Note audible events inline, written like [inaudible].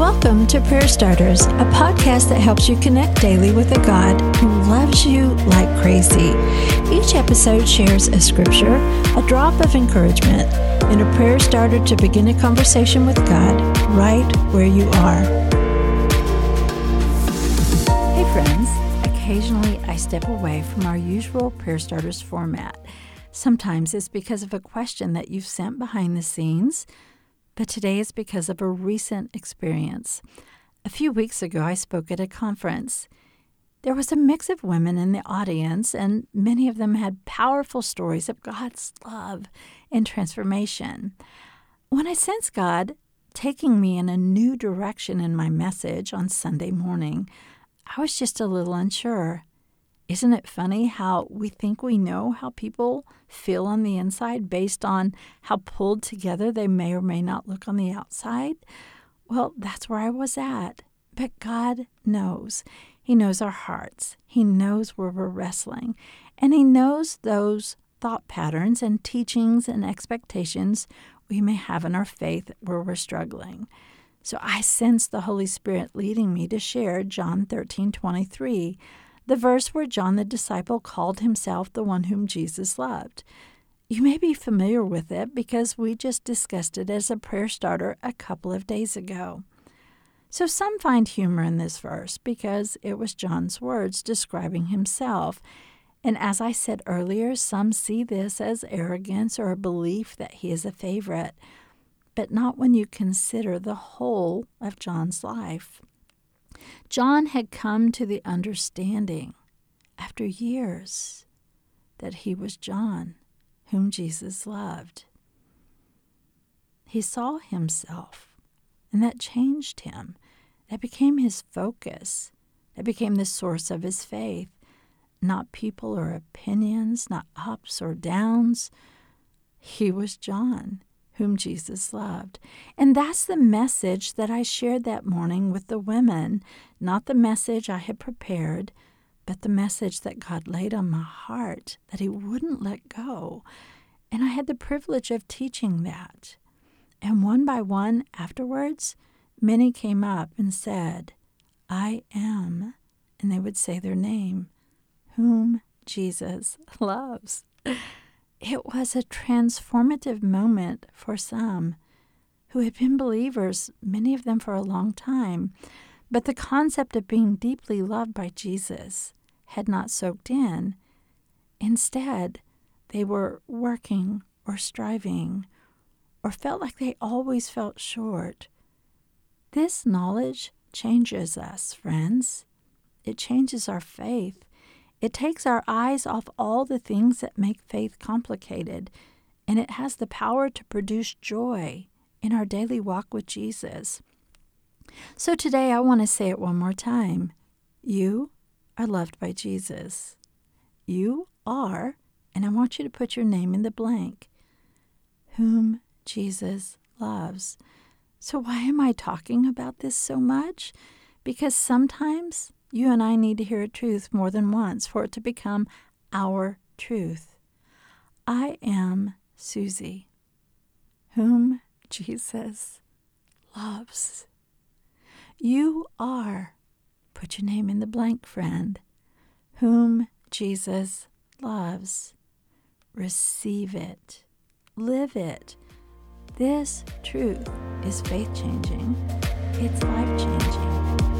Welcome to Prayer Starters, a podcast that helps you connect daily with a God who loves you like crazy. Each episode shares a scripture, a drop of encouragement, and a prayer starter to begin a conversation with God right where you are. Hey, friends. Occasionally, I step away from our usual Prayer Starters format. Sometimes it's because of a question that you've sent behind the scenes but today is because of a recent experience. A few weeks ago, I spoke at a conference. There was a mix of women in the audience, and many of them had powerful stories of God's love and transformation. When I sensed God taking me in a new direction in my message on Sunday morning, I was just a little unsure. Isn't it funny how we think we know how people feel on the inside based on how pulled together they may or may not look on the outside? Well, that's where I was at. But God knows. He knows our hearts. He knows where we're wrestling. And He knows those thought patterns and teachings and expectations we may have in our faith where we're struggling. So I sense the Holy Spirit leading me to share John 13 23 the verse where John the disciple called himself the one whom Jesus loved. You may be familiar with it because we just discussed it as a prayer starter a couple of days ago. So some find humor in this verse because it was John's words describing himself. And as I said earlier, some see this as arrogance or a belief that he is a favorite, but not when you consider the whole of John's life. John had come to the understanding after years that he was John, whom Jesus loved. He saw himself, and that changed him. That became his focus. That became the source of his faith. Not people or opinions, not ups or downs. He was John whom Jesus loved. And that's the message that I shared that morning with the women, not the message I had prepared, but the message that God laid on my heart that He wouldn't let go. And I had the privilege of teaching that. And one by one afterwards, many came up and said, I am, and they would say their name, whom Jesus [laughs] loves. It was a transformative moment for some who had been believers, many of them for a long time, but the concept of being deeply loved by Jesus had not soaked in. Instead, they were working or striving or felt like they always felt short. This knowledge changes us, friends. It changes our faith. It takes our eyes off all the things that make faith complicated, and it has the power to produce joy in our daily walk with Jesus. So today I want to say it one more time. You are loved by Jesus. You are, and I want you to put your name in the blank, whom Jesus loves. So, why am I talking about this so much? Because sometimes you and I need to hear a truth more than once for it to become our truth. I am Susie, whom Jesus loves. You are, put your name in the blank, friend, whom Jesus loves. Receive it, live it. This truth is faith changing, it's life changing.